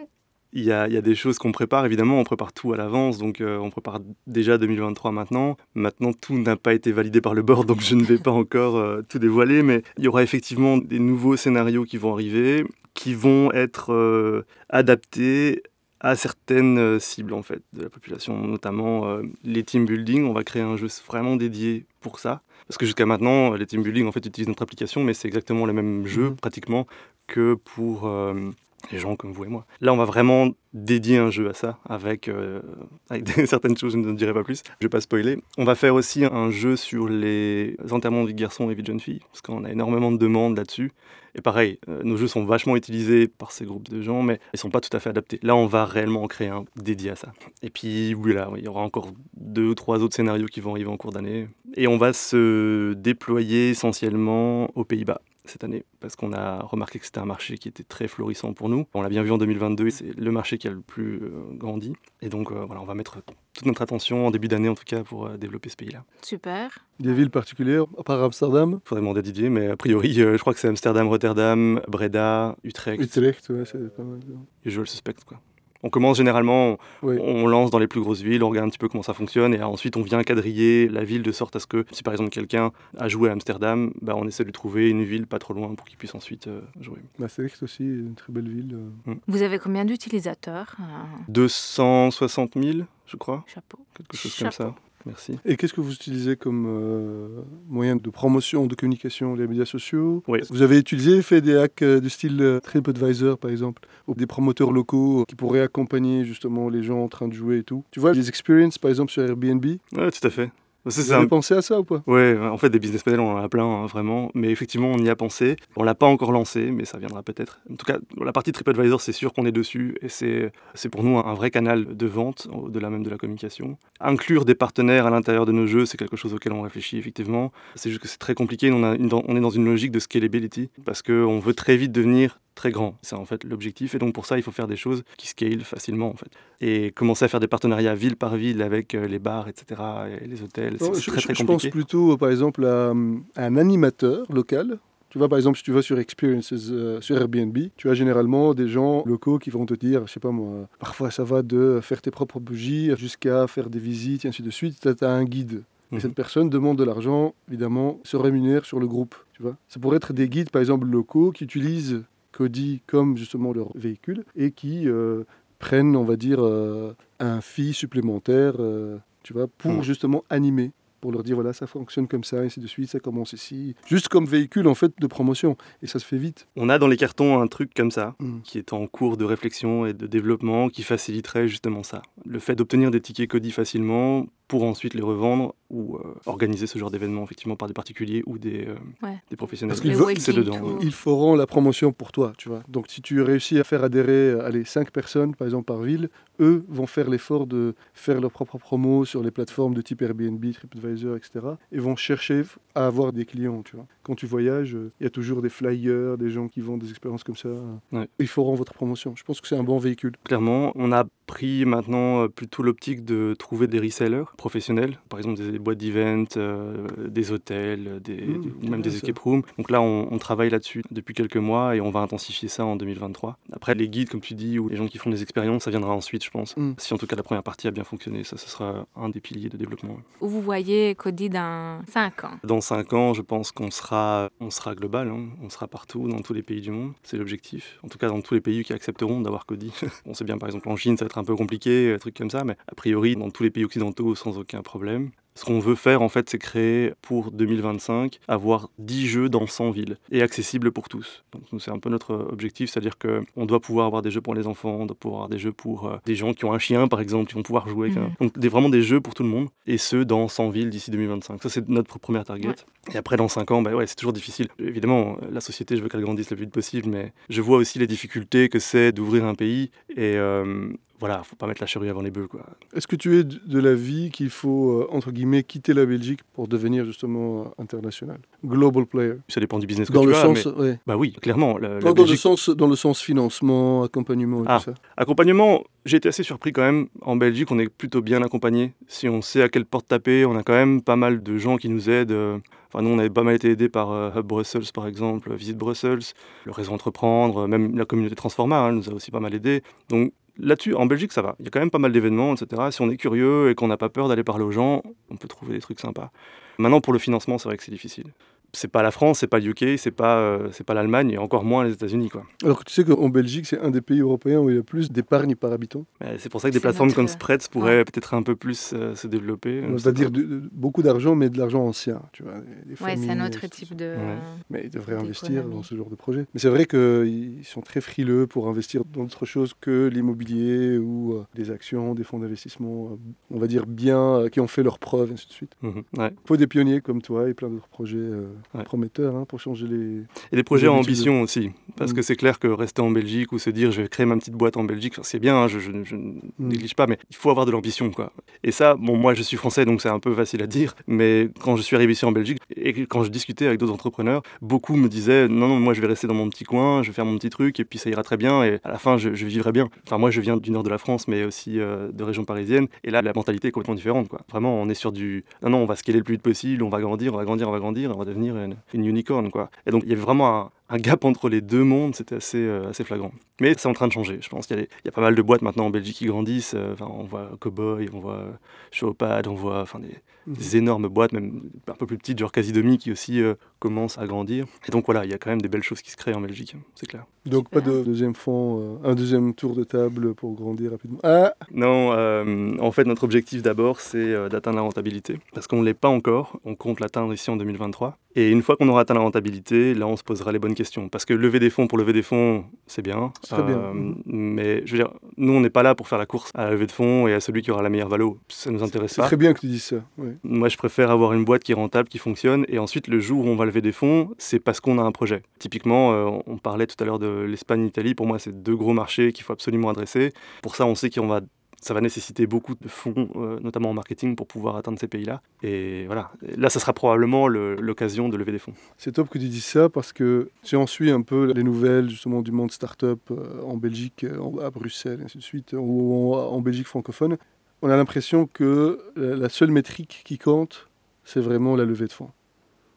Il y, a, il y a des choses qu'on prépare, évidemment, on prépare tout à l'avance, donc euh, on prépare déjà 2023 maintenant. Maintenant, tout n'a pas été validé par le board, donc je ne vais pas encore euh, tout dévoiler, mais il y aura effectivement des nouveaux scénarios qui vont arriver, qui vont être euh, adaptés à certaines cibles, en fait, de la population, notamment les team building. On va créer un jeu vraiment dédié pour ça. Parce que jusqu'à maintenant, les team building, en fait, utilisent notre application, mais c'est exactement le même jeu, Mhm. pratiquement, que pour... euh, les gens comme vous et moi. Là, on va vraiment dédier un jeu à ça, avec, euh, avec certaines choses, je ne dirai pas plus, je vais pas spoiler. On va faire aussi un jeu sur les enterrements de vie de garçons et vie de jeunes filles, parce qu'on a énormément de demandes là-dessus. Et pareil, euh, nos jeux sont vachement utilisés par ces groupes de gens, mais ils sont pas tout à fait adaptés. Là, on va réellement en créer un dédié à ça. Et puis, oui, là, il y aura encore deux ou trois autres scénarios qui vont arriver en cours d'année. Et on va se déployer essentiellement aux Pays-Bas cette année, parce qu'on a remarqué que c'était un marché qui était très florissant pour nous. On l'a bien vu en 2022, c'est le marché qui a le plus euh, grandi. Et donc, euh, voilà, on va mettre toute notre attention en début d'année, en tout cas, pour euh, développer ce pays-là. Super. Des villes particulières, à part Amsterdam, Faudrait demander à Didier, mais a priori, euh, je crois que c'est Amsterdam, Rotterdam, Breda, Utrecht, Utrecht, ouais, c'est pas mal. et je le suspecte, quoi. On commence généralement, Oui. on lance dans les plus grosses villes, on regarde un petit peu comment ça fonctionne, et ensuite on vient quadriller la ville de sorte à ce que, si par exemple quelqu'un a joué à Amsterdam, bah, on essaie de lui trouver une ville pas trop loin pour qu'il puisse ensuite euh, jouer. Maastricht aussi, une très belle ville. euh. Vous avez combien d'utilisateurs Ah, 260 000, je crois, Chapeau. quelque chose comme ça. Merci. Et qu'est-ce que vous utilisez comme euh, moyen de promotion, de communication, les médias sociaux? Oui. Vous avez utilisé, fait des hacks euh, du style euh, TripAdvisor par exemple, ou des promoteurs locaux qui pourraient accompagner justement les gens en train de jouer et tout. Tu vois, les experiences par exemple sur Airbnb, Ouais, tout à fait. Vous avez un pensé à ça ou pas? Ouais, en fait, des business models, on en a plein, hein, vraiment. Mais effectivement, on y a pensé. On l'a pas encore lancé, mais ça viendra peut-être. En tout cas, la partie TripAdvisor, c'est sûr qu'on est dessus. Et c'est c'est pour nous un vrai canal de vente, au-delà même de la communication. Inclure des partenaires à l'intérieur de nos jeux, c'est quelque chose auquel on réfléchit, effectivement. C'est juste que c'est très compliqué. On, a une- on est dans une logique de scalability, parce qu'on veut très vite devenir très grand. C'est en fait l'objectif. Et donc, pour ça, il faut faire des choses qui scalent facilement, en fait. Et commencer à faire des partenariats ville par ville avec euh, les bars, etc., et les hôtels. C'est je, très, je- très je compliqué. pense plutôt euh, par exemple à, euh, un animateur local. Tu vois, par exemple, si tu vas sur Experiences euh, sur Airbnb, tu as généralement des gens locaux qui vont te dire, je sais pas moi, parfois ça va de faire tes propres bougies jusqu'à faire des visites et ainsi de suite. Tu as un guide. Et Mhm. cette personne demande de l'argent, évidemment, se rémunère sur le groupe. Tu vois ça pourrait être des guides, par exemple, locaux qui utilisent Cody comme justement leur véhicule et qui euh, prennent, on va dire, euh, un fee supplémentaire, euh, tu vois, pour Mhm. justement animer pour leur dire voilà ça fonctionne comme ça ainsi de suite ça commence ici juste comme véhicule en fait de promotion et ça se fait vite On a dans les cartons un truc comme ça, Mm. qui est en cours de réflexion et de développement, qui faciliterait justement ça. Le fait d'obtenir des tickets Cody facilement pour ensuite les revendre ou euh, organiser ce genre d'événement effectivement par des particuliers ou des, euh, Ouais. des professionnels. Parce c'est dedans. to- ils feront la promotion pour toi tu vois donc si tu réussis à faire adhérer euh, allez cinq personnes par exemple par ville eux vont faire l'effort de faire leur propre promo sur les plateformes de type Airbnb TripAdvisor etc et vont chercher à avoir des clients tu vois quand tu voyages euh, il y a toujours des flyers des gens qui vendent des expériences comme ça Ouais. ils feront votre promotion je pense que c'est un bon véhicule Clairement, on a pris maintenant plutôt l'optique de trouver des resellers professionnels, par exemple des boîtes d'event, euh, des hôtels, des, Mmh, c'est ou même des escape rooms. Donc là, on, on travaille là-dessus depuis quelques mois et on va intensifier ça en 2023. Après, les guides, comme tu dis, ou les gens qui font des expériences, ça viendra ensuite, je pense. Mm. Si en tout cas la première partie a bien fonctionné, ça, ce sera un des piliers de développement. Où vous voyez Cody dans 5 ans Dans 5 ans, je pense qu'on sera, on sera global, hein. on sera partout, dans tous les pays du monde. C'est l'objectif. En tout cas, dans tous les pays qui accepteront d'avoir Cody. on sait bien, par exemple, en Chine, ça va être un peu compliqué, des trucs comme ça, mais a priori, dans tous les pays occidentaux, sans aucun problème. Ce qu'on veut faire, en fait, c'est créer pour 2025, avoir 10 jeux dans 100 villes et accessibles pour tous. Donc, c'est un peu notre objectif, c'est-à-dire qu'on doit pouvoir avoir des jeux pour les enfants, on doit pouvoir avoir des jeux pour euh, des gens qui ont un chien, par exemple, qui vont pouvoir jouer. Mhm. Donc, des, vraiment des jeux pour tout le monde, et ce, dans 100 villes d'ici 2025. Ça, c'est notre première target. Ouais. Et après, dans 5 ans, bah ouais, c'est toujours difficile. Évidemment, la société, je veux qu'elle grandisse le plus vite possible, mais je vois aussi les difficultés que c'est d'ouvrir un pays, et euh, voilà, faut pas mettre la charrue avant les bœufs. Est-ce que tu es de l'avis qu'il faut, euh, entre guillemets, quitter la Belgique pour devenir justement euh, international? Global player Ça dépend du business que Dans tu le as, sens, mais- ouais. Bah oui, clairement. la- la Non, dans, le sens, dans le sens financement, accompagnement et Ah. tout ça. Accompagnement, j'ai été assez surpris quand même. En Belgique, on est plutôt bien accompagné. Si on sait à quelle porte taper, on a quand même pas mal de gens qui nous aident. euh, Enfin, nous, on avait pas mal été aidés par euh, Hub Brussels, par exemple, Visite Brussels, le réseau Entreprendre, même la communauté Transforma hein, nous a aussi pas mal aidés. Donc là-dessus, en Belgique, ça va. Il y a quand même pas mal d'événements, etc. Si on est curieux et qu'on n'a pas peur d'aller parler aux gens, on peut trouver des trucs sympas. Maintenant, pour le financement, c'est vrai que c'est difficile. C'est pas la France, c'est pas le UK, c'est pas, euh, c'est pas l'Allemagne et encore moins les États-Unis, quoi. Alors que tu sais qu'en Belgique, c'est un des pays européens où il y a plus d'épargne par habitant. Mais C'est pour ça que des plateformes notre- comme Spreads pourraient peut-être un peu plus euh, se développer. On euh, va dire de- de- beaucoup d'argent, mais de l'argent ancien. Tu vois, Ouais, c'est un autre type de. Ouais. Mais ils devraient investir dans ce genre de projet. Mais c'est vrai qu'ils sont très frileux pour investir dans autre chose que l'immobilier ou euh, des actions, des fonds d'investissement, euh, on va dire bien, euh, qui ont fait leurs preuves, et ainsi de suite. Mhm, ouais. Il faut des pionniers comme toi et plein d'autres projets euh, Ouais. prometteurs hein, pour changer les... Et des projets à ambition aussi. Parce Mm. que c'est clair que rester en Belgique ou se dire je vais créer ma petite boîte en Belgique, c'est bien, hein, je, je- Mm. néglige pas, mais il faut avoir de l'ambition. quoi. Et ça, bon, moi je suis français donc c'est un peu facile à dire, mais quand je suis arrivé ici en Belgique et quand je discutais avec d'autres entrepreneurs, beaucoup me disaient non, non, moi je vais rester dans mon petit coin, je vais faire mon petit truc et puis ça ira très bien et à la fin je, je vivrai bien. Enfin, moi je viens du nord de la France, mais aussi euh, de région parisienne et là la mentalité est complètement différente. Quoi. Vraiment, on est sur du non, non, on va scaler le plus vite possible, on va grandir, on va grandir, on va grandir, on va devenir une, une unicorn. Quoi. Et donc il y avait vraiment un, un gap entre les deux mondes, c'était assez, euh, assez flagrant. Mais c'est en train de changer, je pense. qu'il y, a des- il y a pas mal de boîtes maintenant en Belgique qui grandissent. euh, Enfin, on voit Cowboy, on voit Showpad, on voit enfin, des, des énormes boîtes, même un peu plus petites, genre Casidomi, qui aussi euh, commencent à grandir. Et donc voilà, il y a quand même des belles choses qui se créent en Belgique, c'est clair. Donc Super. pas de deuxième fonds, euh, un deuxième tour de table pour grandir rapidement. Ah Non, euh, en fait, notre objectif d'abord, c'est euh, d'atteindre la rentabilité. Parce qu'on ne l'est pas encore. On compte l'atteindre ici en 2023. Et une fois qu'on aura atteint la rentabilité, là, on se posera les bonnes questions. Parce que lever des fonds pour lever des fonds, c'est bien. Euh, C'est bien. Mais je veux dire, nous, on n'est pas là pour faire la course à la levée de fonds et à celui qui aura la meilleure valo. Ça nous intéresse C'est pas. très bien que tu dises ça. Moi, je préfère avoir une boîte qui est rentable, qui fonctionne, et ensuite, le jour où on va lever des fonds, c'est parce qu'on a un projet. Typiquement, euh, on parlait tout à l'heure de l'Espagne, l'Italie. Pour moi, c'est deux gros marchés qu'il faut absolument adresser. Pour ça, on sait qu'on va ça va nécessiter beaucoup de fonds, euh, notamment en marketing, pour pouvoir atteindre ces pays-là. Et voilà, là, ça sera probablement le- l'occasion de lever des fonds. C'est top que tu dises ça parce que si on suit un peu les nouvelles justement du monde start-up euh, en Belgique, euh, à Bruxelles, et ainsi de suite, ou en, en Belgique francophone, on a l'impression que la, seule métrique qui compte, c'est vraiment la levée de fonds.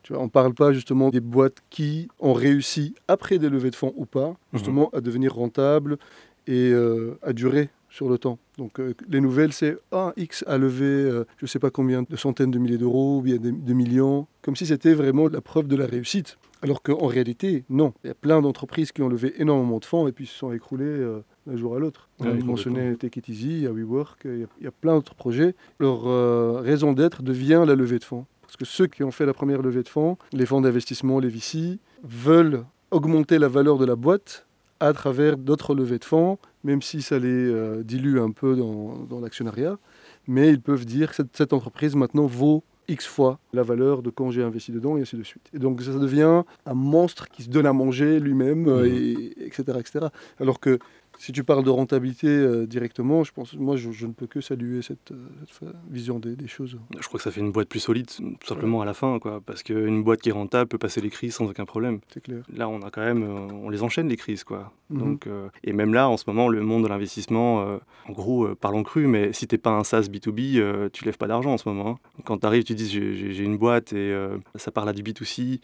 Tu vois, on ne parle pas justement des boîtes qui ont réussi après des levées de fonds ou pas, justement à devenir rentables et euh, à durer sur le temps. Donc euh, les nouvelles, c'est ah, X a levé euh, je ne sais pas combien de centaines de milliers d'euros ou bien des, des millions, comme si c'était vraiment la preuve de la réussite. Alors qu'en réalité, non. Il y a plein d'entreprises qui ont levé énormément de fonds et puis se sont écroulées euh, d'un jour à l'autre. On complètement. mentionnait Take It Easy, il y a WeWork, il y a, il y a plein d'autres projets. Leur euh, raison d'être devient la levée de fonds. Parce que ceux qui ont fait la première levée de fonds, les fonds d'investissement, les VC, veulent augmenter la valeur de la boîte à travers d'autres levées de fonds, même si ça les euh, dilue un peu dans, dans l'actionnariat. Mais ils peuvent dire que cette, cette entreprise maintenant vaut X fois la valeur de quand j'ai investi dedans et ainsi de suite. Et donc ça devient un monstre qui se donne à manger lui-même, euh, Mhm. et, etc., etc. Alors que si tu parles de rentabilité euh, directement, je pense, moi, je, je ne peux que saluer cette, euh, cette vision des, des choses. Je crois que ça fait une boîte plus solide, tout simplement à la fin, quoi. Parce qu'une boîte qui est rentable peut passer les crises sans aucun problème. C'est clair. Là, on a quand même, euh, on les enchaîne les crises, quoi. Mhm. Donc, euh, et même là, en ce moment, le monde de l'investissement, euh, en gros, parlons cru, mais si t'es pas un SaaS B2B, euh, tu lèves pas d'argent en ce moment. hein. Quand tu arrives, tu dis j'ai- une boîte et ça parle à du B2C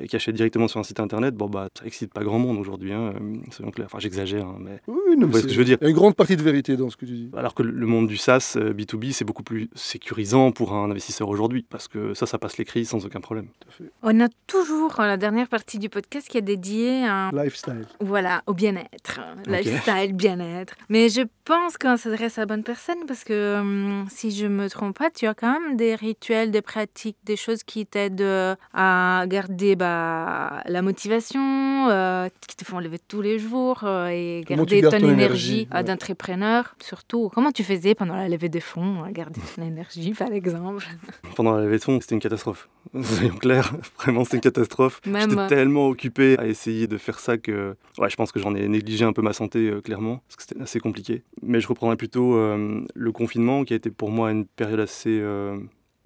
et qui achète directement sur un site internet, bon bah ça excite pas grand monde aujourd'hui, hein, euh, soyons clairs. Enfin, j'exagère, hein, mais Oui, non, mais ce que je veux dire. Il y a une grande partie de vérité dans ce que tu dis. alors que le monde du SaaS euh, B2B, c'est beaucoup plus sécurisant pour un investisseur aujourd'hui parce que ça, ça passe les crises sans aucun problème. Tout à fait. On a toujours euh, la dernière partie du podcast qui est dédiée à, Lifestyle. voilà, au bien-être, lifestyle, bien-être. Mais je pense qu'on s'adresse à la bonne personne parce que hum, si je me trompe pas, tu as quand même des rituels, des pratiques, des choses qui t'aident euh, à garder bah, la motivation, euh, qui te font lever tous les jours euh, et Comment garder ton ton énergie énergie, euh, ouais. d'entrepreneur. Surtout, comment tu faisais pendant la levée des fonds, garder ton énergie par exemple? Pendant la levée de fonds, c'était une catastrophe. Soyons clairs, vraiment, c'était une catastrophe. Même, J'étais euh, tellement occupé à essayer de faire ça que ouais, je pense que j'en ai négligé un peu ma santé, clairement, parce que c'était assez compliqué. Mais je reprendrai plutôt le confinement, qui a été pour moi une période assez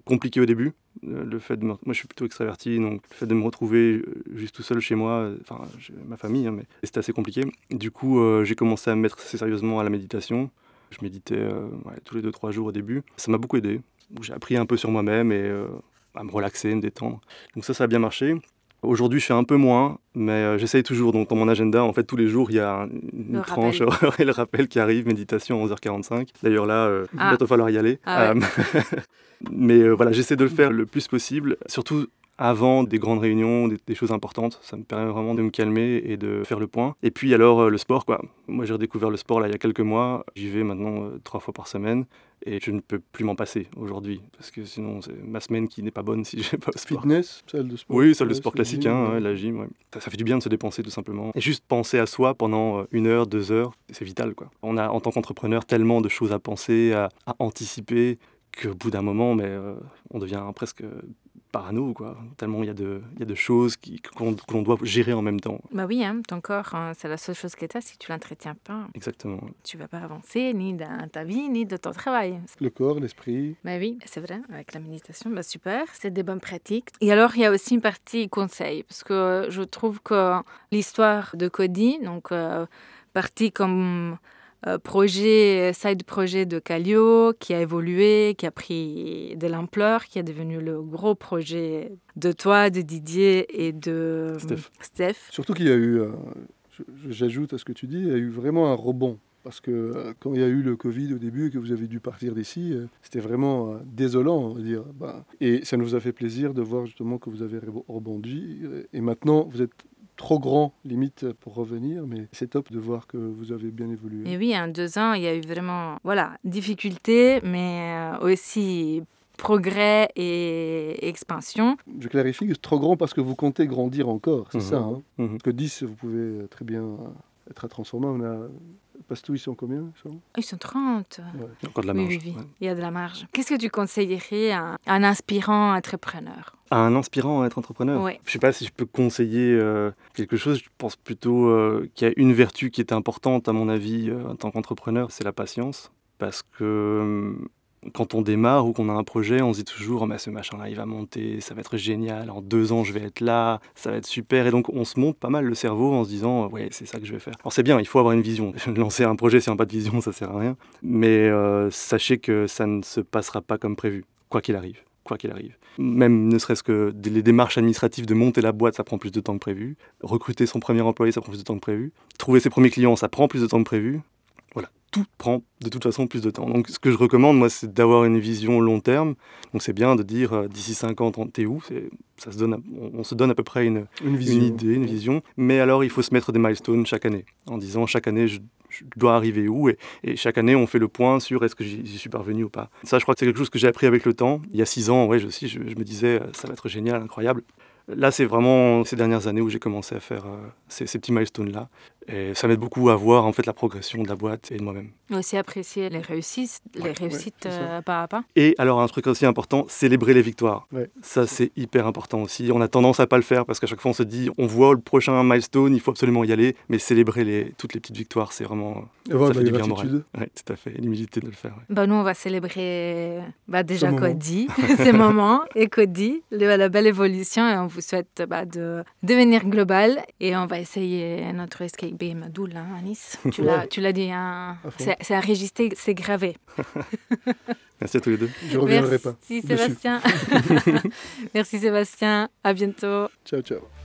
compliquée au début. Euh, Le fait de me- Moi, je suis plutôt extraverti, donc le fait de me retrouver euh, juste tout seul chez moi, euh, enfin, j'ai ma famille, hein, mais c'était assez compliqué. Du coup, j'ai commencé à me mettre assez sérieusement à la méditation. Je méditais tous les 2-3 jours au début. Ça m'a beaucoup aidé. J'ai appris un peu sur moi-même et à me relaxer, me détendre. Donc ça, ça a bien marché. Aujourd'hui, je fais un peu moins, mais euh, j'essaye toujours. Donc, dans mon agenda, en fait, tous les jours, il y a un- une Le tranche rappel. et le rappel qui arrive, méditation à 11h45. D'ailleurs, là, euh, il Ah. va falloir y aller. Ah ouais. Euh, mais euh, voilà, j'essaie de le faire le plus possible, surtout avant des grandes réunions, des, des choses importantes. Ça me permet vraiment de me calmer et de faire le point. Et puis alors, euh, le sport, quoi. Moi, j'ai redécouvert le sport là, il y a quelques mois. J'y vais maintenant euh, trois fois par semaine. Et je ne peux plus m'en passer aujourd'hui, parce que sinon, c'est ma semaine qui n'est pas bonne si je vais pas au sport. Fitness, salle de sport. Oui, salle de sport classique, gym, hein, ouais. la gym. ouais. Ça, ça fait du bien de se dépenser tout simplement. Et juste penser à soi pendant euh, une heure, deux heures, c'est vital. Quoi. On a en tant qu'entrepreneur tellement de choses à penser, à, à anticiper, qu'au bout d'un moment, mais, euh, on devient presque parano. Quoi. Tellement il y, a de- il y a de choses qui- qu'on que l'on doit gérer en même temps. Bah oui, hein, ton corps, hein, c'est la seule chose que tu as. Si tu l'entretiens pas, Exactement. tu vas pas avancer ni dans ta vie, ni de ton travail. Le corps, l'esprit. Bah oui, c'est vrai, avec la méditation, bah super, c'est des bonnes pratiques. Et alors, il y a aussi une partie conseil, parce que euh, je trouve que l'histoire de Cody, donc euh, partie comme projet, side projet de Calio, qui a évolué, qui a pris de l'ampleur, qui est devenu le gros projet de toi, de Didier et de Steph. Steph. Surtout qu'il y a eu, euh, j'ajoute à ce que tu dis, il y a eu vraiment un rebond. Parce que euh, quand il y a eu le Covid au début et que vous avez dû partir d'ici, euh, c'était vraiment euh, désolant, on va dire. Bah, et ça nous a fait plaisir de voir justement que vous avez rebo- rebondi. euh, Et maintenant, vous êtes trop grand, limite, pour revenir. Mais c'est top de voir que vous avez bien évolué. Et oui, en deux ans, il y a eu vraiment, voilà, difficultés, mais euh, aussi progrès et expansion. Je clarifie que c'est trop grand parce que vous comptez grandir encore, c'est Mhm. ça. Hein Mhm. Parce que 10, vous pouvez très bien être à transformer. On a... Pastou, ils sont combien ils sont? Ils sont 30. Il y a encore de la marge. oui, oui. ouais. Il y a de la marge. Qu'est-ce que tu conseillerais à un inspirant entrepreneur? À un inspirant à être entrepreneur? Ouais. Je sais pas si je peux conseiller euh, quelque chose. Je pense plutôt euh, qu'il y a une vertu qui est importante, à mon avis, euh, en tant qu'entrepreneur, c'est la patience. Parce que euh, quand on démarre ou qu'on a un projet, on se dit toujours, oh, ce machin-là, il va monter, ça va être génial, en deux ans, je vais être là, ça va être super. Et donc, on se monte pas mal le cerveau en se disant, ouais, c'est ça que je vais faire. Alors, c'est bien, il faut avoir une vision. Lancer un projet sans pas de vision, ça sert à rien. Mais euh, sachez que ça ne se passera pas comme prévu, quoi qu'il arrive quoi qu'il arrive. Même ne serait-ce que les démarches administratives de monter la boîte, ça prend plus de temps que prévu. Recruter son premier employé, ça prend plus de temps que prévu. Trouver ses premiers clients, ça prend plus de temps que prévu. Tout prend de toute façon plus de temps. Donc ce que je recommande, moi, c'est d'avoir une vision long terme. Donc c'est bien de dire euh, d'ici 50 ans, t'es où? Ça se donne, à- on, on se donne à peu près une, Une idée, une vision. Mais alors, il faut se mettre des milestones chaque année, en disant chaque année, je, je dois arriver où? Et, et chaque année, on fait le point sur est-ce que j'y suis parvenu ou pas. Ça, je crois que c'est quelque chose que j'ai appris avec le temps. Il y a six ans, ouais, je, aussi, je, je me disais, euh, ça va être génial, incroyable. Là, c'est vraiment ces dernières années où j'ai commencé à faire euh, ces, ces petits milestones-là. Et ça m'aide beaucoup à voir en fait la progression de la boîte et de moi-même. Aussi apprécier les réussites, les Ouais, réussites euh, pas à pas. Et alors un truc aussi important, célébrer les victoires. Ouais. Ça c'est hyper important aussi. On a tendance à pas le faire parce qu'à chaque fois on se dit on voit le prochain milestone, il faut absolument y aller, mais célébrer les, toutes les petites victoires, c'est vraiment ça de fait la du bien moral. tout à fait. L'humilité de le faire. ouais. Bah, nous, on va célébrer bah, déjà. Cody, ces moments, et Cody, le- la belle évolution. Et on vous souhaite bah, de devenir global. Et on va essayer notre escape game à Doul, hein, Nice. Tu l'as, tu l'as dit, hein, c'est, enregistré, c'est gravé. Merci à tous les deux. Je reviendrai pas. Merci. Sébastien. Merci Sébastien. À bientôt. Ciao, ciao.